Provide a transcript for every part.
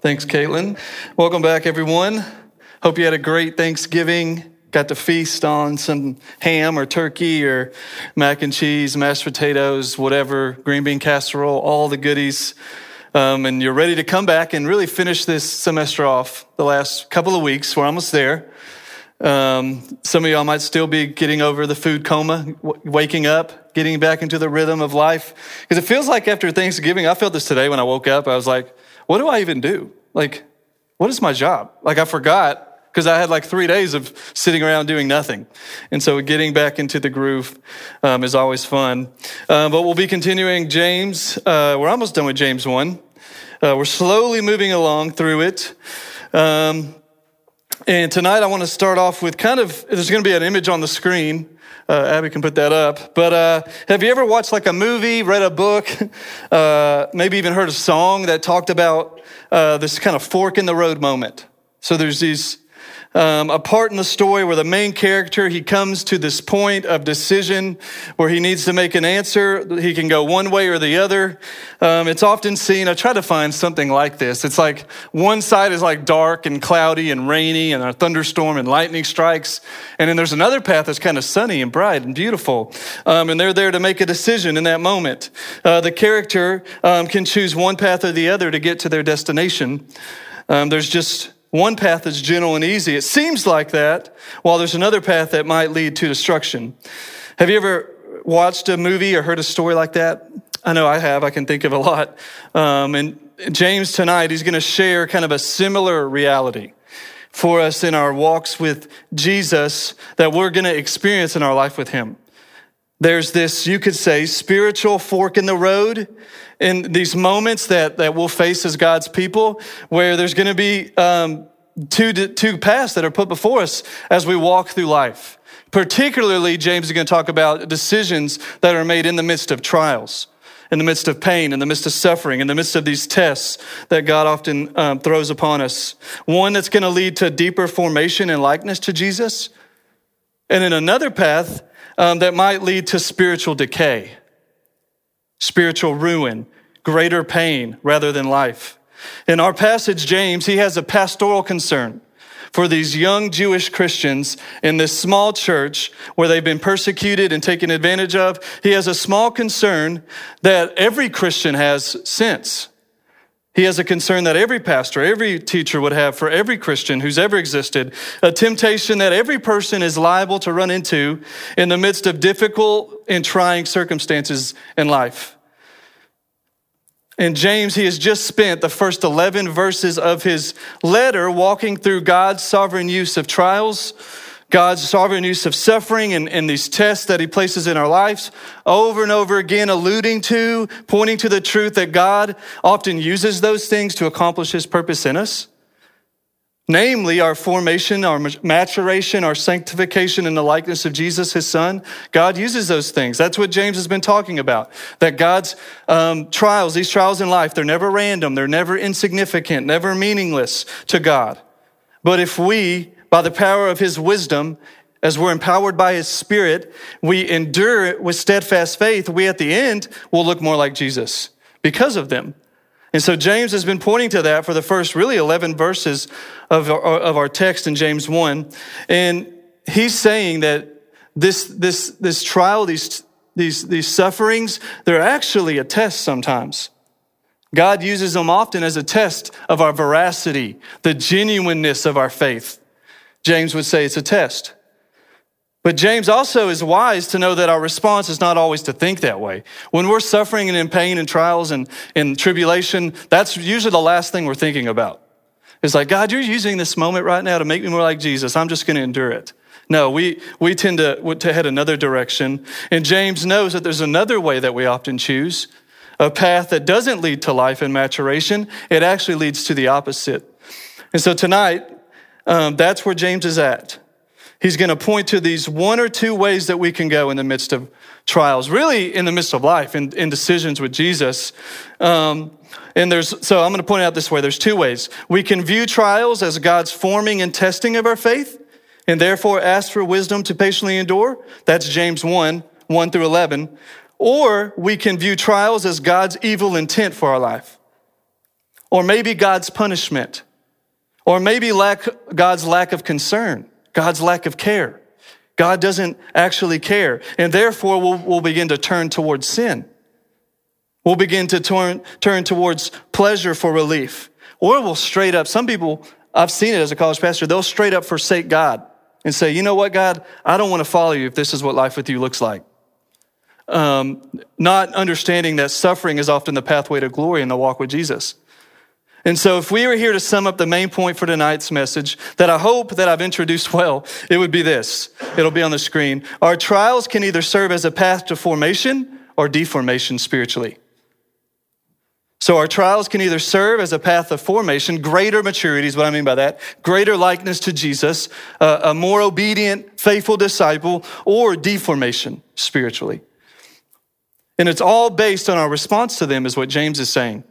Thanks, Caitlin. Welcome back, everyone. Hope you had a great Thanksgiving. Got to feast on some ham or turkey or mac and cheese, mashed potatoes, whatever, green bean casserole, all the goodies. Um, and you're ready to come back and really finish this semester off. The last couple of weeks, we're almost there. Um, some of y'all might still be getting over the food coma, w- waking up, getting back into the rhythm of life. Because it feels like after Thanksgiving, I felt this today when I woke up. I was like, what do I even do? Like, what is my job? Like, I forgot because I had like three days of sitting around doing nothing. And so getting back into the groove um, is always fun. Uh, but we'll be continuing James. Uh, we're almost done with James 1. Uh, we're slowly moving along through it. Um, and tonight I want to start off with kind of, there's going to be an image on the screen. Uh, Abby can put that up. But uh, have you ever watched like a movie, read a book, uh, maybe even heard a song that talked about uh, this kind of fork in the road moment? So there's these um, a part in the story where the main character he comes to this point of decision where he needs to make an answer. He can go one way or the other. Um, it's often seen i try to find something like this. It's like one side is like dark and cloudy and rainy and a thunderstorm and lightning strikes. And then there's another path that's kind of sunny and bright and beautiful. Um, and they're there to make a decision in that moment. Uh, the character um, can choose one path or the other to get to their destination. Um, there's just one path is gentle and easy. It seems like that, while there's another path that might lead to destruction. Have you ever watched a movie or heard a story like that? I know I have. I can think of a lot. Um, and James tonight, he's going to share kind of a similar reality for us in our walks with Jesus that we're going to experience in our life with him. There's this, you could say, spiritual fork in the road in these moments that, that we'll face as God's people, where there's going to be um, two, two paths that are put before us as we walk through life. Particularly, James is going to talk about decisions that are made in the midst of trials, in the midst of pain, in the midst of suffering, in the midst of these tests that God often um, throws upon us. One that's going to lead to deeper formation and likeness to Jesus, and in another path um, that might lead to spiritual decay spiritual ruin, greater pain rather than life. In our passage, James, he has a pastoral concern for these young Jewish Christians in this small church where they've been persecuted and taken advantage of. He has a small concern that every Christian has since. He has a concern that every pastor, every teacher would have for every Christian who's ever existed, a temptation that every person is liable to run into in the midst of difficult and trying circumstances in life. And James, he has just spent the first 11 verses of his letter walking through God's sovereign use of trials God's sovereign use of suffering and, and these tests that He places in our lives, over and over again, alluding to, pointing to the truth that God often uses those things to accomplish His purpose in us. Namely, our formation, our maturation, our sanctification in the likeness of Jesus, His Son. God uses those things. That's what James has been talking about. That God's um, trials, these trials in life, they're never random, they're never insignificant, never meaningless to God. But if we by the power of his wisdom, as we're empowered by his spirit, we endure it with steadfast faith. We at the end will look more like Jesus because of them. And so James has been pointing to that for the first really 11 verses of our, of our text in James 1. And he's saying that this, this, this trial, these, these, these sufferings, they're actually a test sometimes. God uses them often as a test of our veracity, the genuineness of our faith. James would say it's a test. But James also is wise to know that our response is not always to think that way. When we're suffering and in pain and trials and in tribulation, that's usually the last thing we're thinking about. It's like, God, you're using this moment right now to make me more like Jesus. I'm just going to endure it. No, we, we tend to, to head another direction. And James knows that there's another way that we often choose a path that doesn't lead to life and maturation. It actually leads to the opposite. And so tonight, um, that's where James is at. He's going to point to these one or two ways that we can go in the midst of trials, really in the midst of life, in, in decisions with Jesus. Um, and there's, so I'm going to point out this way there's two ways. We can view trials as God's forming and testing of our faith, and therefore ask for wisdom to patiently endure. That's James 1 1 through 11. Or we can view trials as God's evil intent for our life. or maybe God's punishment, or maybe lack, God's lack of concern, God's lack of care. God doesn't actually care. And therefore, we'll, we'll begin to turn towards sin. We'll begin to turn, turn towards pleasure for relief. Or we'll straight up, some people, I've seen it as a college pastor, they'll straight up forsake God and say, you know what, God, I don't want to follow you if this is what life with you looks like. Um, not understanding that suffering is often the pathway to glory in the walk with Jesus. And so, if we were here to sum up the main point for tonight's message that I hope that I've introduced well, it would be this. It'll be on the screen. Our trials can either serve as a path to formation or deformation spiritually. So, our trials can either serve as a path of formation, greater maturity is what I mean by that, greater likeness to Jesus, uh, a more obedient, faithful disciple, or deformation spiritually. And it's all based on our response to them, is what James is saying.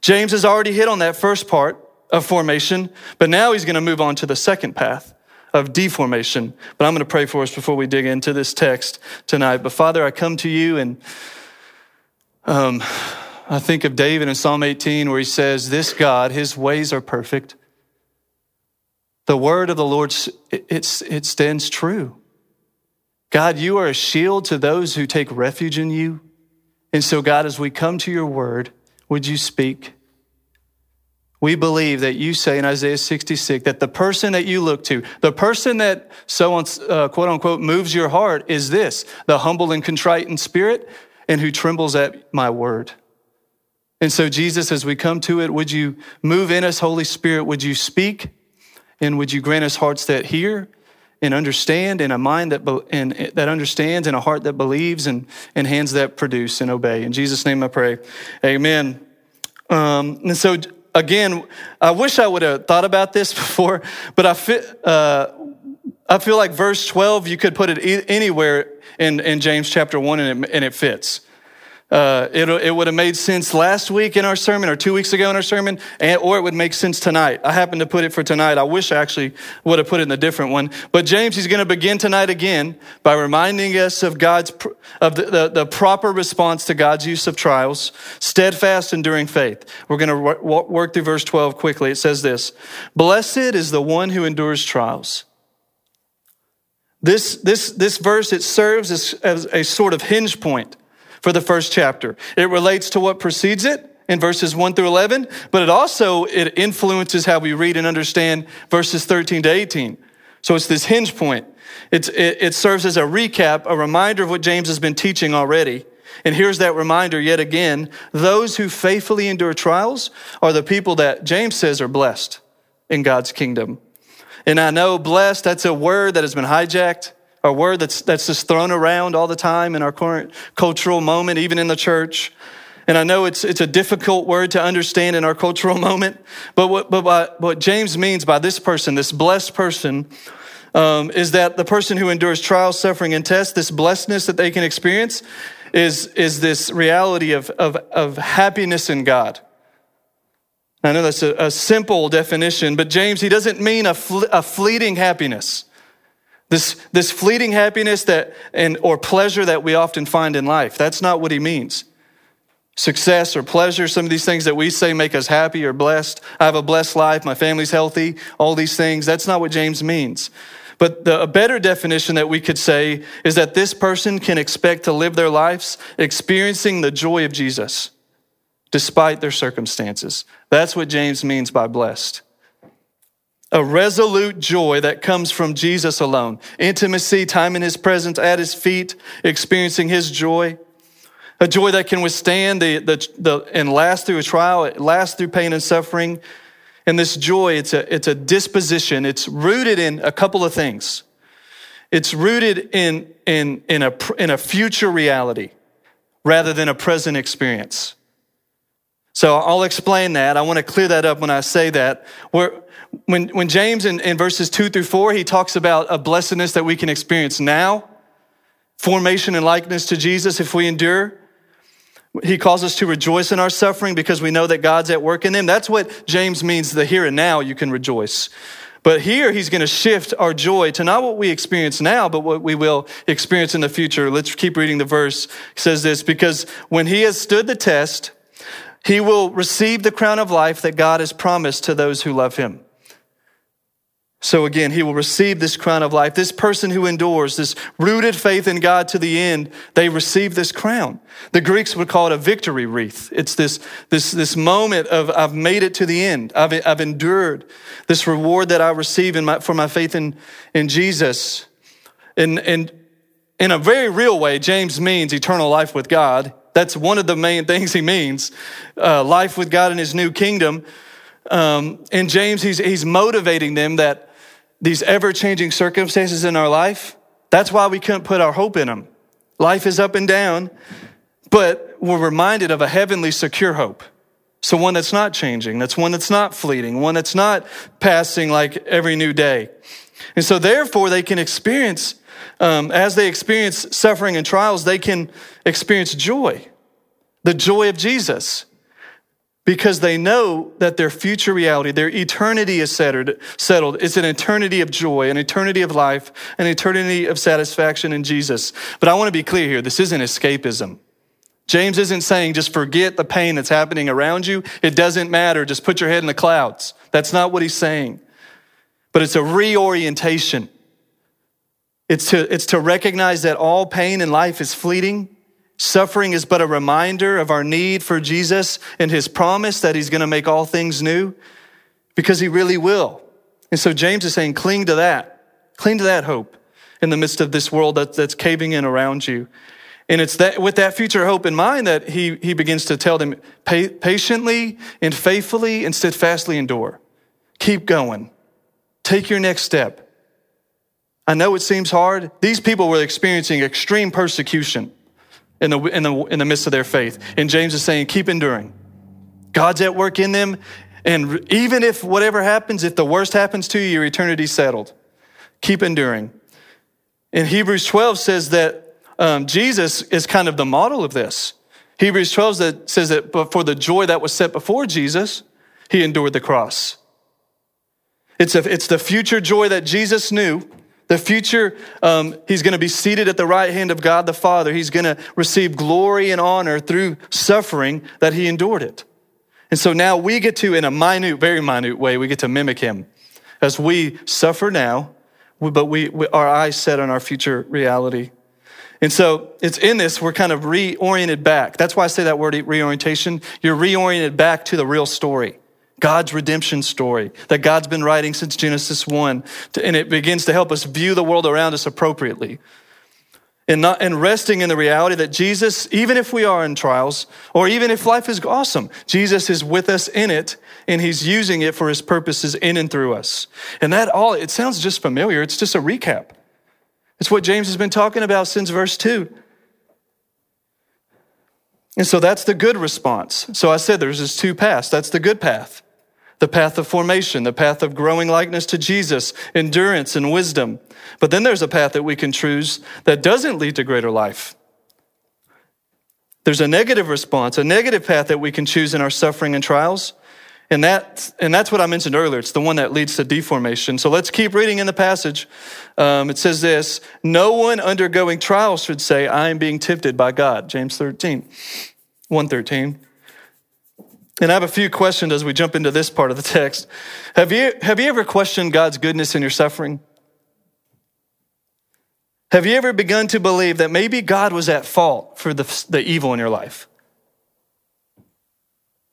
James has already hit on that first part of formation, but now he's going to move on to the second path of deformation. But I'm going to pray for us before we dig into this text tonight. But Father, I come to you and um, I think of David in Psalm 18 where he says, This God, his ways are perfect. The word of the Lord, it, it stands true. God, you are a shield to those who take refuge in you. And so, God, as we come to your word, would you speak? We believe that you say in Isaiah 66 that the person that you look to, the person that so on, uh, quote unquote moves your heart is this the humble and contrite in spirit and who trembles at my word. And so, Jesus, as we come to it, would you move in us, Holy Spirit? Would you speak? And would you grant us hearts that hear and understand, and a mind that, and, that understands, and a heart that believes, and, and hands that produce and obey. In Jesus' name I pray. Amen. Um, and so, again, I wish I would have thought about this before, but I, fit, uh, I feel like verse 12, you could put it anywhere in, in James chapter 1 and it, and it fits. Uh, it, it would have made sense last week in our sermon or two weeks ago in our sermon, and, or it would make sense tonight. I happened to put it for tonight. I wish I actually would have put it in a different one. But James, he's going to begin tonight again by reminding us of God's, of the, the, the proper response to God's use of trials, steadfast, enduring faith. We're going to work through verse 12 quickly. It says this Blessed is the one who endures trials. This, this, this verse, it serves as, as a sort of hinge point for the first chapter. It relates to what precedes it in verses 1 through 11, but it also it influences how we read and understand verses 13 to 18. So it's this hinge point. It's, it, it serves as a recap, a reminder of what James has been teaching already. And here's that reminder yet again those who faithfully endure trials are the people that James says are blessed in God's kingdom. And I know blessed, that's a word that has been hijacked a word that's, that's just thrown around all the time in our current cultural moment, even in the church. And I know it's, it's a difficult word to understand in our cultural moment, but what, but what James means by this person, this blessed person, um, is that the person who endures trials, suffering, and tests, this blessedness that they can experience, is, is this reality of, of, of happiness in God. I know that's a, a simple definition, but James, he doesn't mean a, a fleeting happiness. This, this fleeting happiness that, and, or pleasure that we often find in life. That's not what he means. Success or pleasure, some of these things that we say make us happy or blessed. I have a blessed life, my family's healthy, all these things. That's not what James means. But the, a better definition that we could say is that this person can expect to live their lives experiencing the joy of Jesus despite their circumstances. That's what James means by blessed a resolute joy that comes from Jesus alone. Intimacy, time in his presence at his feet, experiencing his joy. A joy that can withstand the, the, the and last through a trial, last through pain and suffering. And this joy, it's a, it's a disposition. It's rooted in a couple of things. It's rooted in, in, in, a, in a future reality rather than a present experience. So I'll explain that. I want to clear that up when I say that. We're, when, when James in, in verses two through four, he talks about a blessedness that we can experience now, formation and likeness to Jesus if we endure. He calls us to rejoice in our suffering because we know that God's at work in them. That's what James means the here and now you can rejoice. But here he's going to shift our joy to not what we experience now, but what we will experience in the future. Let's keep reading the verse. It says this because when he has stood the test, He will receive the crown of life that God has promised to those who love him. So again, he will receive this crown of life. This person who endures, this rooted faith in God to the end, they receive this crown. The Greeks would call it a victory wreath. It's this, this, this moment of I've made it to the end. I've, I've endured this reward that I receive in my, for my faith in, in Jesus. And, and in a very real way, James means eternal life with God. That's one of the main things he means uh, life with God in his new kingdom. Um, and James, he's, he's motivating them that these ever changing circumstances in our life, that's why we couldn't put our hope in them. Life is up and down, but we're reminded of a heavenly secure hope. So one that's not changing, that's one that's not fleeting, one that's not passing like every new day. And so therefore they can experience, um, as they experience suffering and trials, they can experience joy, the joy of Jesus because they know that their future reality, their eternity is settled. It's an eternity of joy, an eternity of life, an eternity of satisfaction in Jesus. But I want to be clear here this isn't escapism. James isn't saying just forget the pain that's happening around you. It doesn't matter. Just put your head in the clouds. That's not what he's saying. But it's a reorientation. It's to, it's to recognize that all pain in life is fleeting Suffering is but a reminder of our need for Jesus and his promise that he's going to make all things new because he really will. And so James is saying, cling to that. Cling to that hope in the midst of this world that, that's caving in around you. And it's that with that future hope in mind that he, he begins to tell them patiently and faithfully and steadfastly endure. Keep going. Take your next step. I know it seems hard. These people were experiencing extreme persecution in the, in the, in the midst of their faith. And James is saying, keep enduring. God's at work in them. And even if whatever happens, if the worst happens to you, your eternity's settled. Keep enduring. In Hebrews 12 says that um, Jesus is kind of the model of this. Hebrews 12 that says that for the joy that was set before Jesus, he endured the cross. It's, a, it's the future joy that Jesus knew the future, um, he's going to be seated at the right hand of God the Father. He's going to receive glory and honor through suffering that he endured it. And so now we get to, in a minute, very minute way, we get to mimic him as we suffer now, but we, we our eyes set on our future reality. And so it's in this, we're kind of reoriented back. That's why I say that word reorientation. You're reoriented back to the real story. God's redemption story that God's been writing since Genesis 1. And it begins to help us view the world around us appropriately. And, not, and resting in the reality that Jesus, even if we are in trials, or even if life is awesome, Jesus is with us in it, and he's using it for his purposes in and through us. And that all, it sounds just familiar. It's just a recap. It's what James has been talking about since verse 2. And so that's the good response. So I said there's this two paths. That's the good path the path of formation, the path of growing likeness to Jesus, endurance and wisdom. But then there's a path that we can choose that doesn't lead to greater life. There's a negative response, a negative path that we can choose in our suffering and trials. And, that, and that's what I mentioned earlier. It's the one that leads to deformation. So let's keep reading in the passage. Um, it says this No one undergoing trials should say, I am being tempted by God. James 13, 113. And I have a few questions as we jump into this part of the text. Have you, have you ever questioned God's goodness in your suffering? Have you ever begun to believe that maybe God was at fault for the, the evil in your life?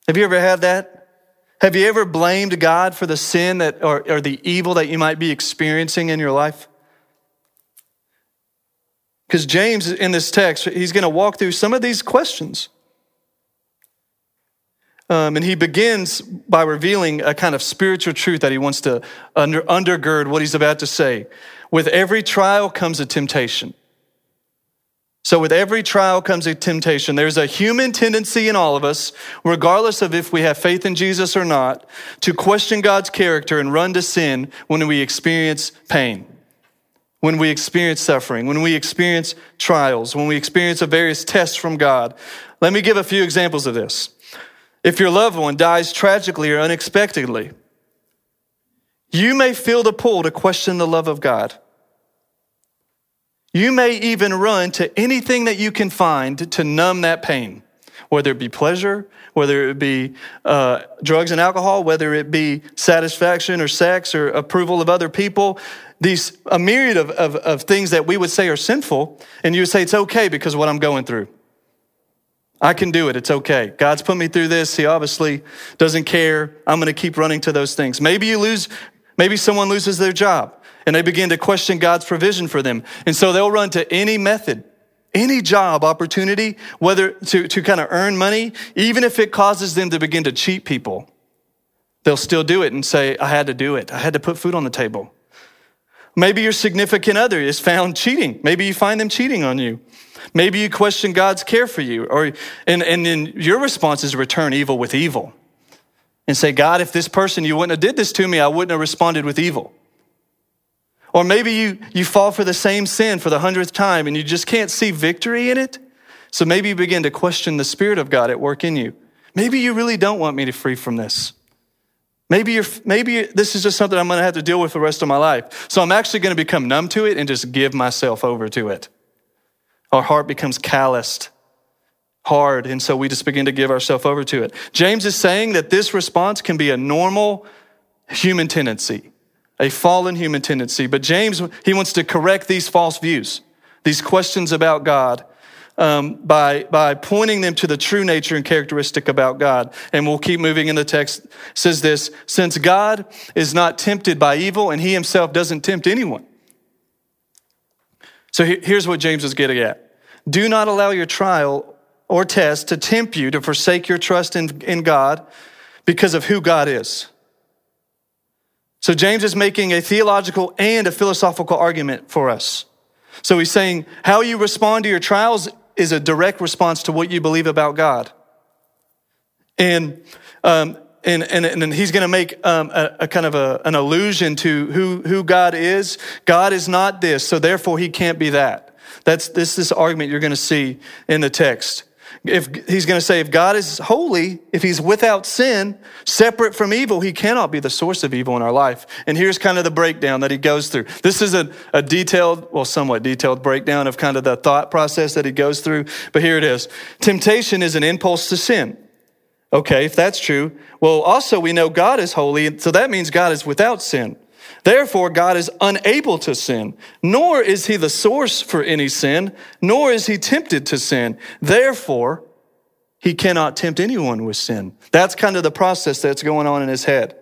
Have you ever had that? Have you ever blamed God for the sin that, or, or the evil that you might be experiencing in your life? Because James, in this text, he's going to walk through some of these questions. Um, and he begins by revealing a kind of spiritual truth that he wants to under, undergird what he's about to say. With every trial comes a temptation. So, with every trial comes a temptation. There's a human tendency in all of us, regardless of if we have faith in Jesus or not, to question God's character and run to sin when we experience pain, when we experience suffering, when we experience trials, when we experience a various tests from God. Let me give a few examples of this. If your loved one dies tragically or unexpectedly, you may feel the pull to question the love of God. You may even run to anything that you can find to numb that pain, whether it be pleasure, whether it be uh, drugs and alcohol, whether it be satisfaction or sex or approval of other people, these a myriad of, of, of things that we would say are sinful, and you would say it's okay because of what I'm going through. I can do it. It's okay. God's put me through this. He obviously doesn't care. I'm going to keep running to those things. Maybe you lose, maybe someone loses their job and they begin to question God's provision for them. And so they'll run to any method, any job opportunity, whether to, to kind of earn money, even if it causes them to begin to cheat people. They'll still do it and say, I had to do it. I had to put food on the table. Maybe your significant other is found cheating. Maybe you find them cheating on you. Maybe you question God's care for you, or and, and then your response is return evil with evil. And say, God, if this person you wouldn't have did this to me, I wouldn't have responded with evil. Or maybe you, you fall for the same sin for the hundredth time and you just can't see victory in it. So maybe you begin to question the Spirit of God at work in you. Maybe you really don't want me to free from this. Maybe, you're, maybe this is just something I'm going to have to deal with the rest of my life. So I'm actually going to become numb to it and just give myself over to it. Our heart becomes calloused, hard, and so we just begin to give ourselves over to it. James is saying that this response can be a normal human tendency a fallen human tendency. But James, he wants to correct these false views, these questions about God, um, by, by pointing them to the true nature and characteristic about God. And we'll keep moving in the text. Says this, since God is not tempted by evil and he himself doesn't tempt anyone. So here's what James is getting at. Do not allow your trial or test to tempt you to forsake your trust in, in God because of who God is. So James is making a theological and a philosophical argument for us. So he's saying how you respond to your trials is a direct response to what you believe about God. And, um, and, and, and he's going to make um, a, a, kind of a, an allusion to who, who God is. God is not this, so therefore he can't be that. That's this, this argument you're going to see in the text if he's going to say if God is holy, if he's without sin, separate from evil, he cannot be the source of evil in our life. And here's kind of the breakdown that he goes through. This is a, a detailed, well, somewhat detailed breakdown of kind of the thought process that he goes through. But here it is. Temptation is an impulse to sin. Okay, if that's true. Well, also we know God is holy, so that means God is without sin. Therefore, God is unable to sin, nor is he the source for any sin, nor is he tempted to sin. Therefore, he cannot tempt anyone with sin. That's kind of the process that's going on in his head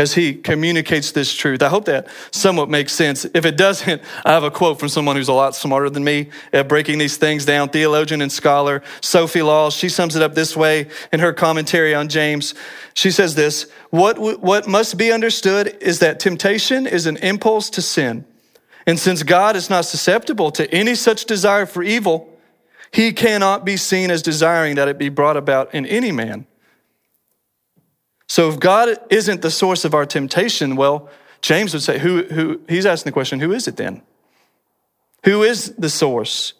as he communicates this truth. I hope that somewhat makes sense. If it doesn't, I have a quote from someone who's a lot smarter than me at breaking these things down, theologian and scholar Sophie Laws. She sums it up this way in her commentary on James. She says this, what, what must be understood is that temptation is an impulse to sin. And since God is not susceptible to any such desire for evil, he cannot be seen as desiring that it be brought about in any man. So if God isn't the source of our temptation, well, James would say, who, who, he's asking the question, who is it then? Who is the source?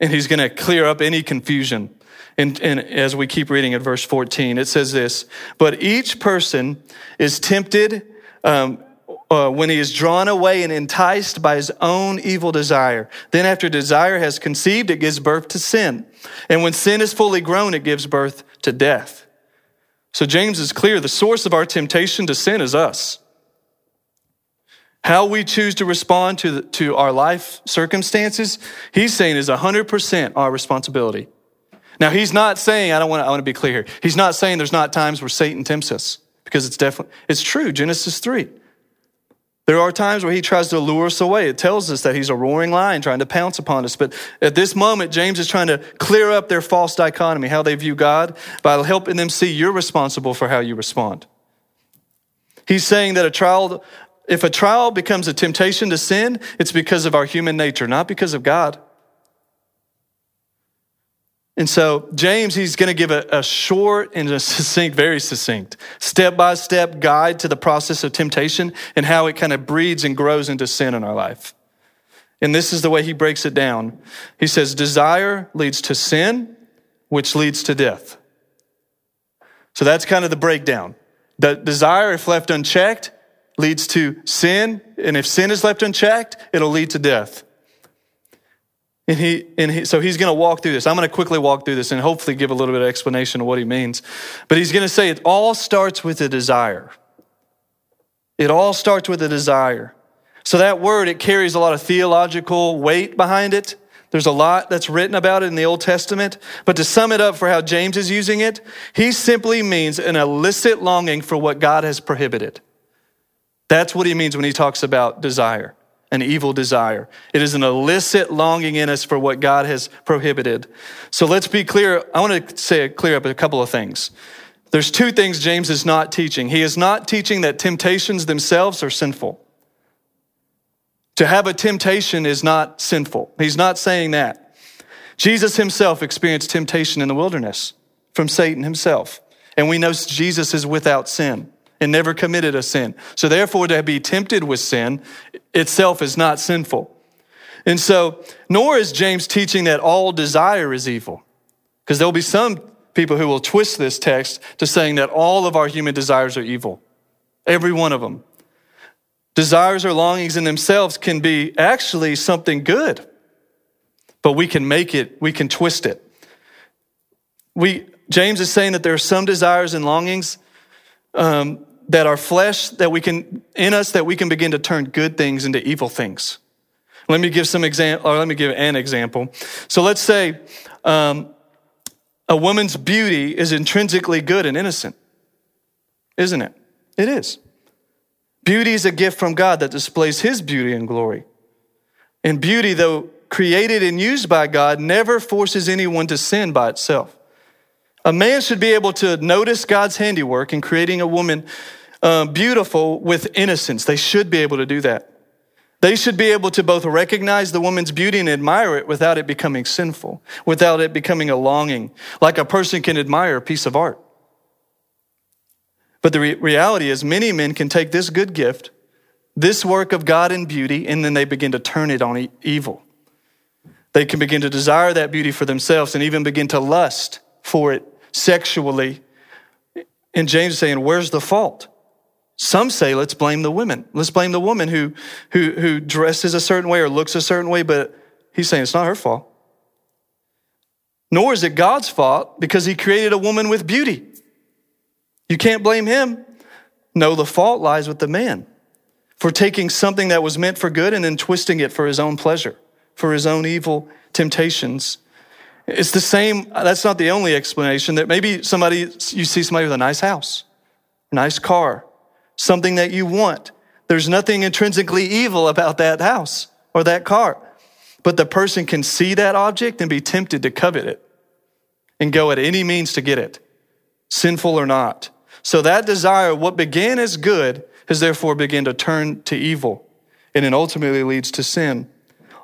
And he's going to clear up any confusion. And, and, as we keep reading at verse 14, it says this But each person is tempted um, uh, when he is drawn away and enticed by his own evil desire. Then, after desire has conceived, it gives birth to sin. And when sin is fully grown, it gives birth to death. So James is clear the source of our temptation to sin is us. How we choose to respond to, the, to our life circumstances, he's saying is 100% our responsibility. Now, he's not saying, I don't want to, I want to be clear here. He's not saying there's not times where Satan tempts us because it's definitely, it's true. Genesis 3. There are times where he tries to lure us away. It tells us that he's a roaring lion trying to pounce upon us. But at this moment, James is trying to clear up their false dichotomy, how they view God, by helping them see you're responsible for how you respond. He's saying that a trial, if a trial becomes a temptation to sin, it's because of our human nature, not because of God. And so, James, he's going to give a, a, short and a succinct, very succinct, step by step guide to the process of temptation and how it kind of breeds and grows into sin in our life. And this is the way he breaks it down. He says, Desire leads to sin, which leads to death. So that's kind of the breakdown. The desire, if left unchecked, leads to sin. And if sin is left unchecked, it'll lead to death. And he, and he, so he's going to walk through this. I'm going to quickly walk through this and hopefully give a little bit of explanation of what he means. But he's going to say it all starts with a desire. It all starts with a desire. So that word, it carries a lot of theological weight behind it. There's a lot that's written about it in the Old Testament. But to sum it up for how James is using it, he simply means an illicit longing for what God has prohibited. That's what he means when he talks about desire, an evil desire. It is an illicit longing in us for what God has prohibited. So let's be clear. I want to say clear up a couple of things. There's two things James is not teaching. He is not teaching that temptations themselves are sinful. To have a temptation is not sinful. He's not saying that. Jesus himself experienced temptation in the wilderness from Satan himself. And we know Jesus is without sin and never committed a sin. So therefore, to be tempted with sin itself is not sinful. And so, nor is James teaching that all desire is evil. Because there'll be some people who will twist this text to saying that all of our human desires are evil. Every one of them. Desires or longings in themselves can be actually something good, but we can make it, we can twist it. We, James is saying that there are some desires and longings um, that our flesh that we can, in us, that we can begin to turn good things into evil things. Let me give some example, or let me give an example. So let's say um, a woman's beauty is intrinsically good and innocent, isn't it? It is. Beauty is a gift from God that displays His beauty and glory. And beauty, though created and used by God, never forces anyone to sin by itself. A man should be able to notice God's handiwork in creating a woman uh, beautiful with innocence. They should be able to do that. They should be able to both recognize the woman's beauty and admire it without it becoming sinful, without it becoming a longing, like a person can admire a piece of art. But the re- reality is, many men can take this good gift, this work of God in beauty, and then they begin to turn it on e- evil. They can begin to desire that beauty for themselves and even begin to lust for it sexually. And James is saying, Where's the fault? Some say, let's blame the women. Let's blame the woman who, who, who dresses a certain way or looks a certain way, but he's saying it's not her fault. Nor is it God's fault because he created a woman with beauty. You can't blame him. No, the fault lies with the man for taking something that was meant for good and then twisting it for his own pleasure, for his own evil temptations. It's the same, that's not the only explanation that maybe somebody, you see somebody with a nice house, nice car, something that you want. There's nothing intrinsically evil about that house or that car. But the person can see that object and be tempted to covet it and go at any means to get it, sinful or not. So that desire, what began as good, has therefore begun to turn to evil, and it ultimately leads to sin.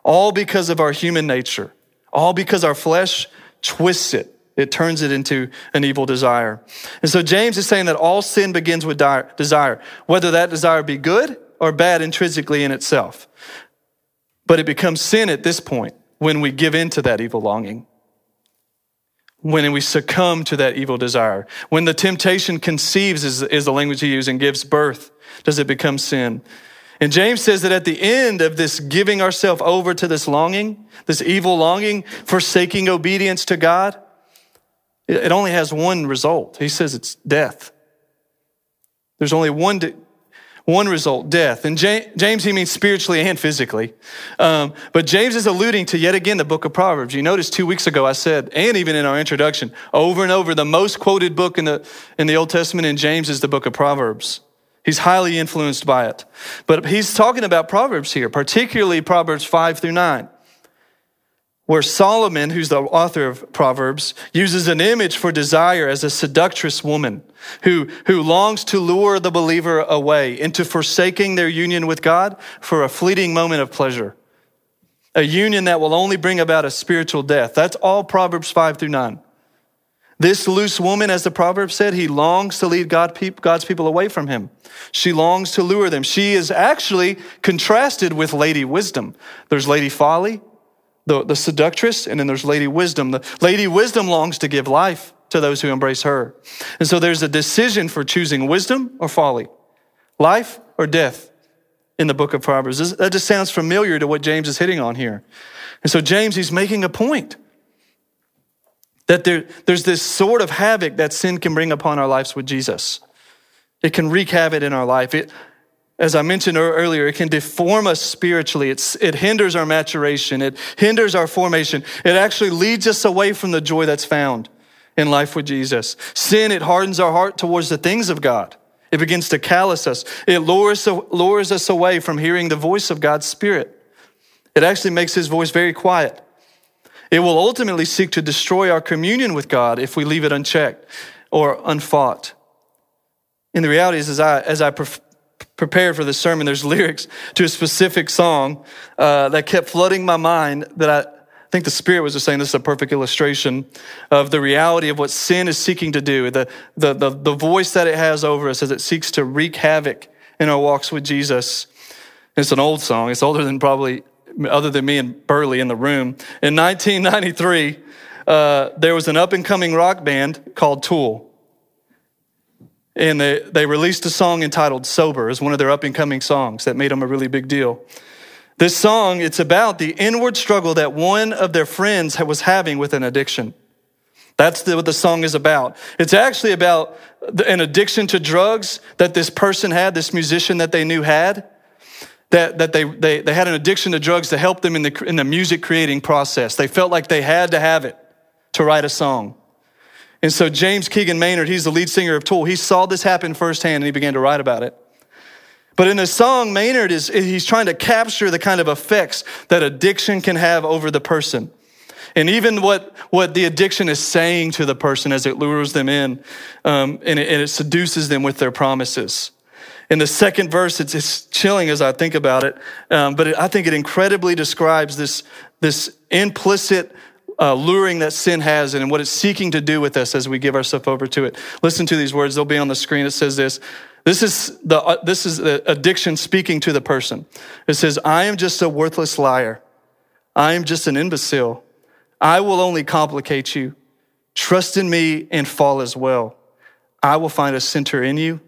All because of our human nature, all because our flesh twists it. It turns it into an evil desire. And so James is saying that all sin begins with desire, whether that desire be good or bad intrinsically in itself. But it becomes sin at this point when we give in to that evil longing when we succumb to that evil desire. When the temptation conceives, is, is the language he uses, and gives birth, does it become sin? And James says that at the end of this giving ourselves over to this longing, this evil longing, forsaking obedience to God, it only has one result. He says it's death. There's only one one result, death. And James, he means spiritually and physically. Um, but James is alluding to yet again the book of Proverbs. You noticed two weeks ago I said, and even in our introduction, over and over, the most quoted book in the, in the Old Testament in James is the book of Proverbs. He's highly influenced by it. But he's talking about Proverbs here, particularly Proverbs 5 through 9 where Solomon, who's the author of Proverbs, uses an image for desire as a seductress woman who, who longs to lure the believer away into forsaking their union with God for a fleeting moment of pleasure. A union that will only bring about a spiritual death. That's all Proverbs 5 through 9. This loose woman, as the proverb said, he longs to lead God, God's people away from him. She longs to lure them. She is actually contrasted with Lady Wisdom. There's Lady Folly, the, the seductress, and then there's Lady Wisdom. The Lady Wisdom longs to give life to those who embrace her. And so there's a decision for choosing wisdom or folly, life or death. in the book of Proverbs. That just sounds familiar to what James is hitting on here. And so, James, he's making a point that there, there's this sort of havoc that sin can bring upon our lives with Jesus. It can wreak havoc in our life. It, as I mentioned earlier, it can deform us spiritually. It's, it hinders our maturation. It hinders our formation. It actually leads us away from the joy that's found in life with Jesus. Sin, it hardens our heart towards the things of God. It begins to callous us. It lures, lures us away from hearing the voice of God's Spirit. It actually makes his voice very quiet. It will ultimately seek to destroy our communion with God if we leave it unchecked or unfought. And the reality is, as I, as I prepared for this sermon, there's lyrics to a specific song uh, that kept flooding my mind that I, I think the Spirit was just saying this is a perfect illustration of the reality of what sin is seeking to do, the, the, the, the voice that it has over us as it seeks to wreak havoc in our walks with Jesus. It's an old song. It's older than probably, other than me and Burley in the room. In 1993, uh, there was an up and coming rock band called Tool. And they, they released a song entitled Sober as one of their up and coming songs that made them a really big deal. This song, it's about the inward struggle that one of their friends was having with an addiction. That's the, what the song is about. It's actually about an addiction to drugs that this person had, this musician that they knew had, that, that they, they, they had an addiction to drugs to help them in the, in the music creating process. They felt like they had to have it to write a song. And so James Keenan Maynard, he's the lead singer of Tool, he saw this happen firsthand and he began to write about it. But in the song, Maynard is he's trying to capture the kind of effects that addiction can have over the person. And even what, what the addiction is saying to the person as it lures them in um, and, it, and, it, seduces them with their promises. In the second verse, it's, it's chilling as I think about it, um, but it, I think it incredibly describes this, this implicit uh, luring that sin has and what it's seeking to do with us as we give ourselves over to it. Listen to these words, they'll be on the screen. It says this this is the, uh, this is the addiction speaking to the person. It says, I am just a worthless liar. I am just an imbecile. I will only complicate you. Trust in me and fall as well. I will find a center in you.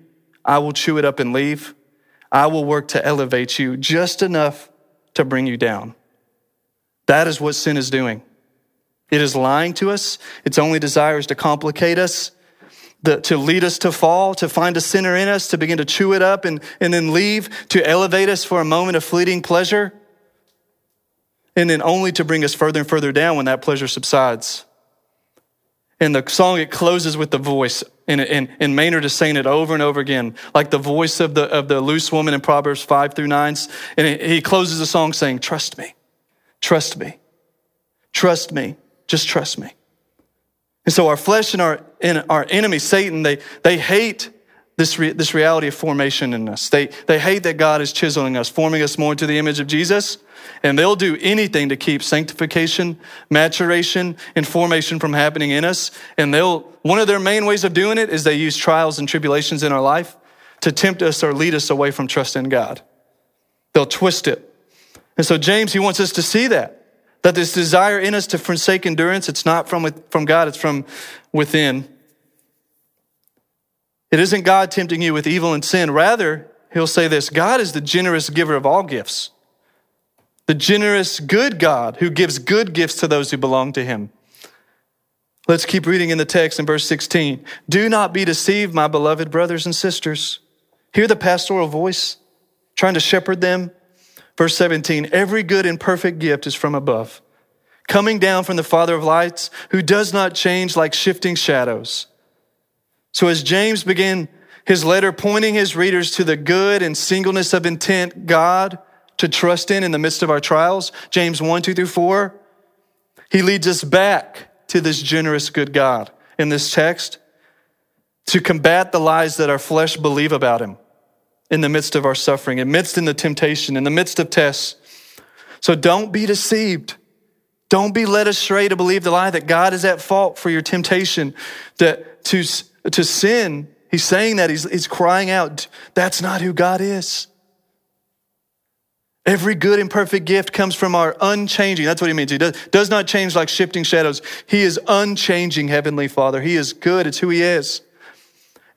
I will chew it up and leave. I will work to elevate you just enough to bring you down. That is what sin is doing. It is lying to us. Its only desire is to complicate us the, to lead us to fall, to find a sinner in us, to begin to chew it up and, and then leave, to elevate us for a moment of fleeting pleasure, and then only to bring us further and further down when that pleasure subsides. And the song, it closes with the voice, and, and, and Maynard is saying it over and over again, like the voice of the, of the loose woman in Proverbs 5 through 9. And he closes the song saying, Trust me, trust me, trust me, just trust me. And so our flesh and our, and our enemy, Satan, they, they hate this, re, this reality of formation in us. They, they hate that God is chiseling us, forming us more into the image of Jesus. And they'll do anything to keep sanctification, maturation, and formation from happening in us. And they'll, one of their main ways of doing it is they use trials and tribulations in our life to tempt us or lead us away from trust in God. They'll twist it. And so James, he wants us to see that. That this desire in us to forsake endurance, it's not from, from God, it's from within. It isn't God tempting you with evil and sin. Rather, he'll say this God is the generous giver of all gifts, the generous, good God who gives good gifts to those who belong to him. Let's keep reading in the text in verse 16. Do not be deceived, my beloved brothers and sisters. Hear the pastoral voice trying to shepherd them. Verse 17 Every good and perfect gift is from above, coming down from the Father of lights, who does not change like shifting shadows. So, as James began his letter pointing his readers to the good and singleness of intent God to trust in in the midst of our trials, James 1, 2 through 4, he leads us back to this generous good God in this text to combat the lies that our flesh believe about him in the midst of our suffering, in midst in the temptation, in the midst of tests. So don't be deceived. Don't be led astray to believe the lie that God is at fault for your temptation to, to, to sin. He's saying that. He's, he's crying out, that's not who God is. Every good and perfect gift comes from our unchanging. That's what he means. He does, does not change like shifting shadows. He is unchanging Heavenly Father. He is good. It's who he is.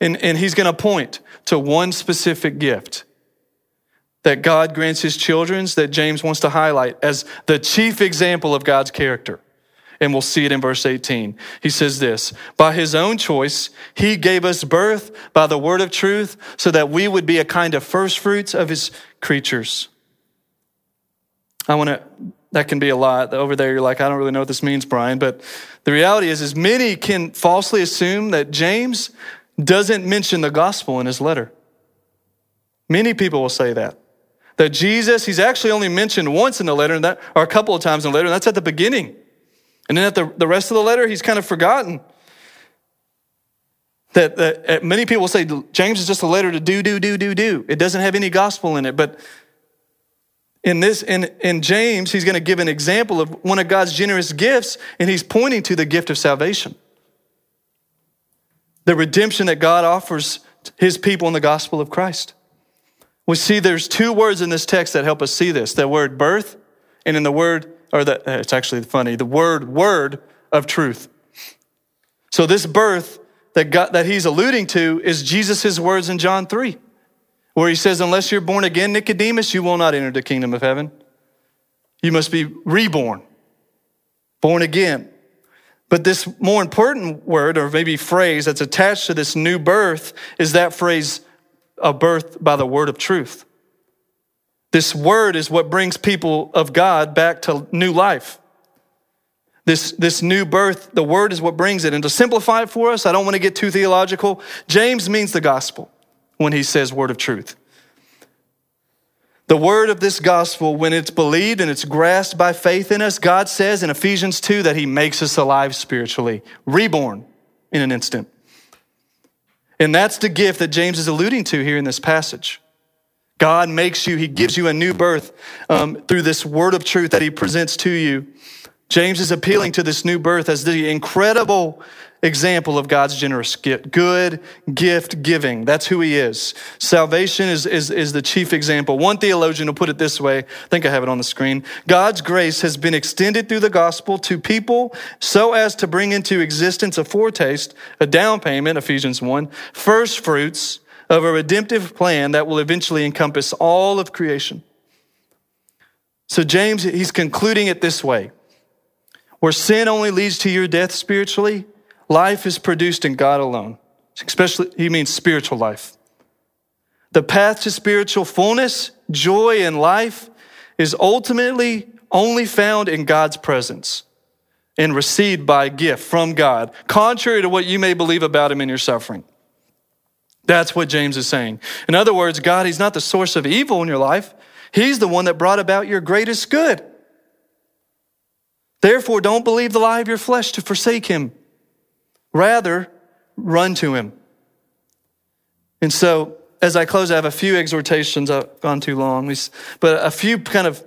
And, and he's going to point to one specific gift that God grants his children's that James wants to highlight as the chief example of God's character. And we'll see it in verse 18. He says this By his own choice, he gave us birth by the word of truth so that we would be a kind of first fruits of his creatures. I want to, that can be a lot. Over there, you're like, I don't really know what this means, Brian. But the reality is, is many can falsely assume that James doesn't mention the gospel in his letter. Many people will say that that Jesus, he's actually only mentioned once in the letter, and that, or a couple of times in the letter, and that's at the beginning. And then at the, the rest of the letter, he's kind of forgotten. That, that uh, many people say James is just a letter to do, do, do, do, do. It doesn't have any gospel in it. But in this, in, in James, he's going to give an example of one of God's generous gifts, and he's pointing to the gift of salvation. The redemption that God offers his people in the gospel of Christ. We see there's two words in this text that help us see this the word birth, and in the word, or the, uh, it's actually funny, the word word of truth. So this birth that, God, that he's alluding to is Jesus' words in John 3, where he says, Unless you're born again, Nicodemus, you will not enter the kingdom of heaven. You must be reborn, born again. But this more important word, or maybe phrase that's attached to this new birth, is that phrase, a birth by the word of truth. This word is what brings people of God back to new life. This, this new birth, the word is what brings it. And to simplify it for us, I don't want to get too theological. James means the gospel when he says word of truth. The word of this gospel, when it's believed and it's grasped by faith in us, God says in Ephesians 2 that he makes us alive spiritually, reborn in an instant. And that's the gift that James is alluding to here in this passage. God makes you, He gives you a new birth um, through this word of truth that He presents to you. James is appealing to this new birth as the incredible example of God's generous gift, good gift giving. That's who he is. Salvation is, is, is the chief example. One theologian will put it this way. I think I have it on the screen. God's grace has been extended through the gospel to people so as to bring into existence a foretaste, a down payment, Ephesians 1, first fruits of a redemptive plan that will eventually encompass all of creation. So James, he's concluding it this way. Where sin only leads to your death spiritually, Life is produced in God alone, especially, he means spiritual life. The path to spiritual fullness, joy, and life is ultimately only found in God's presence and received by gift from God, contrary to what you may believe about him in your suffering. That's what James is saying. In other words, God, he's not the source of evil in your life. He's the one that brought about your greatest good. Therefore, don't believe the lie of your flesh to forsake him. Rather, run to him. And so, as I close, I have a few exhortations. I've gone too long, but a few kind of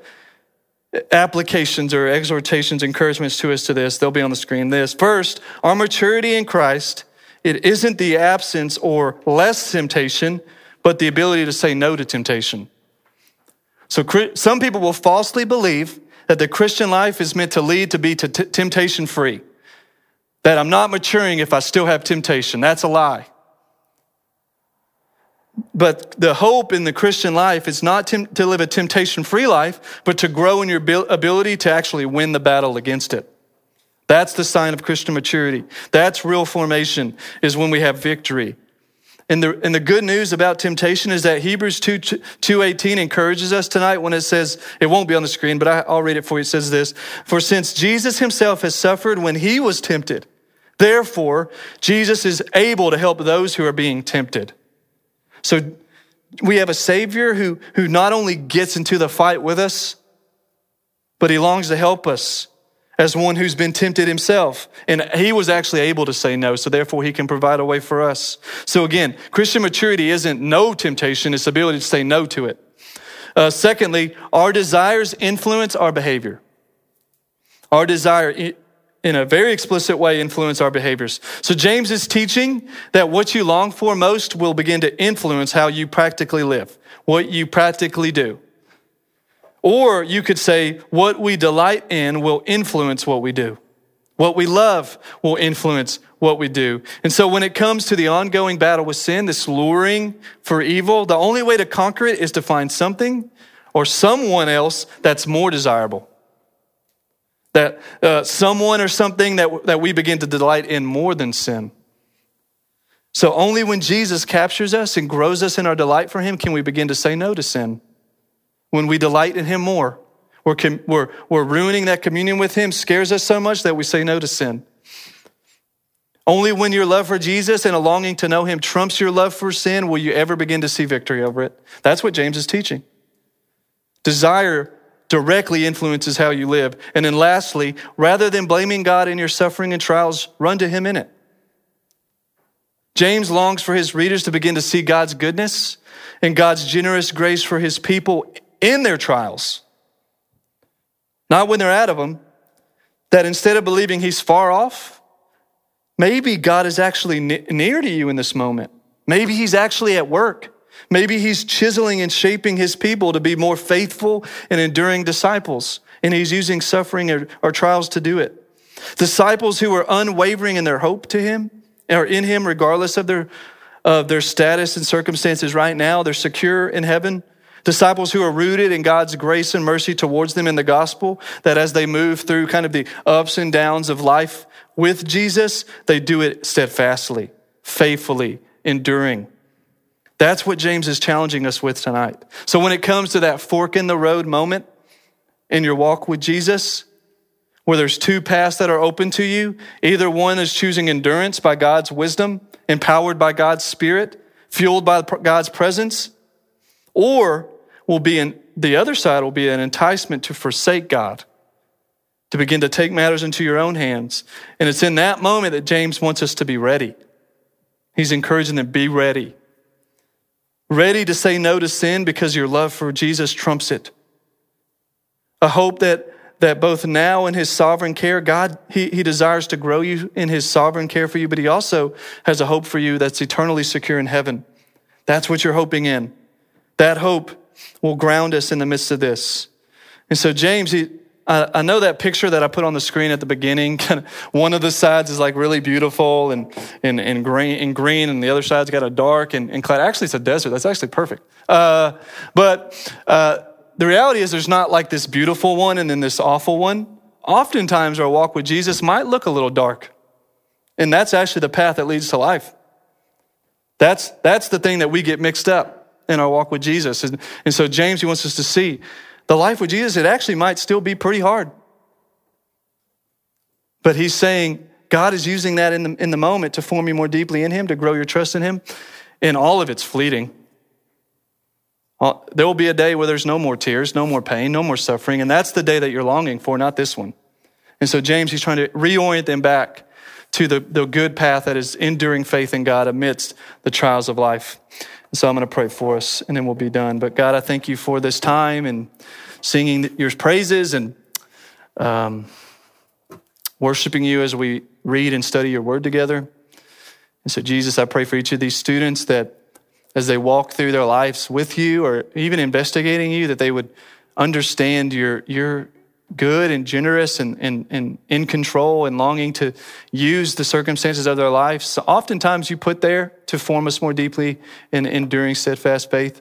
applications or exhortations, encouragements to us to this. They'll be on the screen. This first, our maturity in Christ, it isn't the absence or less temptation, but the ability to say no to temptation. So some people will falsely believe that the Christian life is meant to lead to be temptation free that I'm not maturing if I still have temptation. That's a lie. But the hope in the Christian life is not to, live a temptation free life, but to grow in your ability to actually win the battle against it. That's the sign of Christian maturity. That's real formation, is when we have victory. And the, and the good news about temptation is that Hebrews 2, 2.18 encourages us tonight when it says, it won't be on the screen, but I, I'll read it for you. It says this, For since Jesus himself has suffered when he was tempted, Therefore, Jesus is able to help those who are being tempted. So we have a Savior who, who not only gets into the fight with us, but he longs to help us as one who's been tempted himself. And he was actually able to say no, so therefore he can provide a way for us. So again, Christian maturity isn't no temptation, it's ability to say no to it. Uh, secondly, our desires influence our behavior. Our desire in a very explicit way influence our behaviors. So James is teaching that what you long for most will begin to influence how you practically live, what you practically do. Or you could say what we delight in will influence what we do. What we love will influence what we do. And so when it comes to the ongoing battle with sin, this luring for evil, the only way to conquer it is to find something or someone else that's more desirable. That uh, someone or something that, that we begin to delight in more than sin. So only when Jesus captures us and grows us in our delight for him can we begin to say no to sin. When we delight in him more, we're, we're, we're ruining that communion with him, scares us so much that we say no to sin. Only when your love for Jesus and a longing to know him trumps your love for sin will you ever begin to see victory over it. That's what James is teaching. Desire directly influences how you live. And then lastly, rather than blaming God in your suffering and trials, run to him in it. James longs for his readers to begin to see God's goodness and God's generous grace for his people in their trials. Not when they're out of them, that instead of believing he's far off, maybe God is actually near to you in this moment. Maybe he's actually at work. Maybe he's chiseling and shaping his people to be more faithful and enduring disciples, and he's using suffering or, or trials to do it. Disciples who are unwavering in their hope to him or in him, regardless of their, of their status and circumstances right now, they're secure in heaven. Disciples who are rooted in God's grace and mercy towards them in the gospel, that as they move through kind of the ups and downs of life with Jesus, they do it steadfastly, faithfully, enduring. That's what James is challenging us with tonight. So when it comes to that fork in the road moment in your walk with Jesus, where there's two paths that are open to you, either one is choosing endurance by God's wisdom, empowered by God's spirit, fueled by God's presence, or will be in, the other side will be an enticement to forsake God, to begin to take matters into your own hands. And it's in that moment that James wants us to be ready. He's encouraging them, be ready. Ready to say no to sin because your love for Jesus trumps it. A hope that, that both now in his sovereign care, God, he, he desires to grow you in his sovereign care for you, but he also has a hope for you that's eternally secure in heaven. That's what you're hoping in. That hope will ground us in the midst of this. And so, James, he, I, I know that picture that I put on the screen at the beginning. One of the sides is like really beautiful and, and, and, green, and green, and the other side's got a dark and, and cloud. Actually, it's a desert. That's actually perfect. Uh, but uh, the reality is, there's not like this beautiful one and then this awful one. Oftentimes, our walk with Jesus might look a little dark. And that's actually the path that leads to life. That's, that's the thing that we get mixed up in our walk with Jesus. And, and so James, he wants us to see the life with Jesus, it actually might still be pretty hard. But he's saying God is using that in the, in the moment to form you more deeply in him, to grow your trust in him. And all of it's fleeting. Uh, there will be a day where there's no more tears, no more pain, no more suffering. And that's the day that you're longing for, not this one. And so James, he's trying to reorient them back to the, the good path that is enduring faith in God amidst the trials of life. So I'm going to pray for us and then we'll be done. But God, I thank you for this time and singing your praises and um, worshiping you as we read and study your word together. And so, Jesus, I pray for each of these students that as they walk through their lives with you or even investigating you, that they would understand your, your good and generous and, and, and in control and longing to use the circumstances of their lives. So oftentimes you put there to form us more deeply in enduring steadfast faith.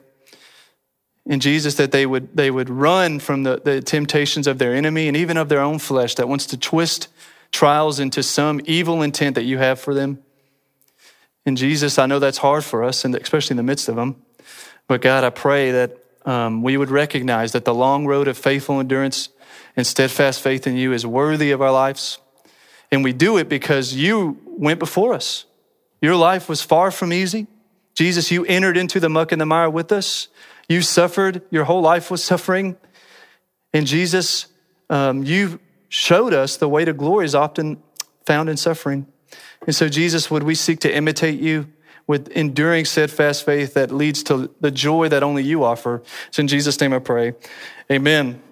In Jesus, that they would, they would run from the, the temptations of their enemy and even of their own flesh that wants to twist trials into some evil intent that you have for them. In Jesus, I know that's hard for us, and especially in the midst of them. But God, I pray that um, we would recognize that the long road of faithful endurance and steadfast faith in you is worthy of our lives. And we do it because you went before us. Your life was far from easy. Jesus, you entered into the muck and the mire with us. You suffered. Your whole life was suffering. And Jesus, um, you showed us the way to glory is often found in suffering. And so, Jesus, would we seek to imitate you with enduring, steadfast faith that leads to the joy that only you offer? It's in Jesus' name I pray. Amen.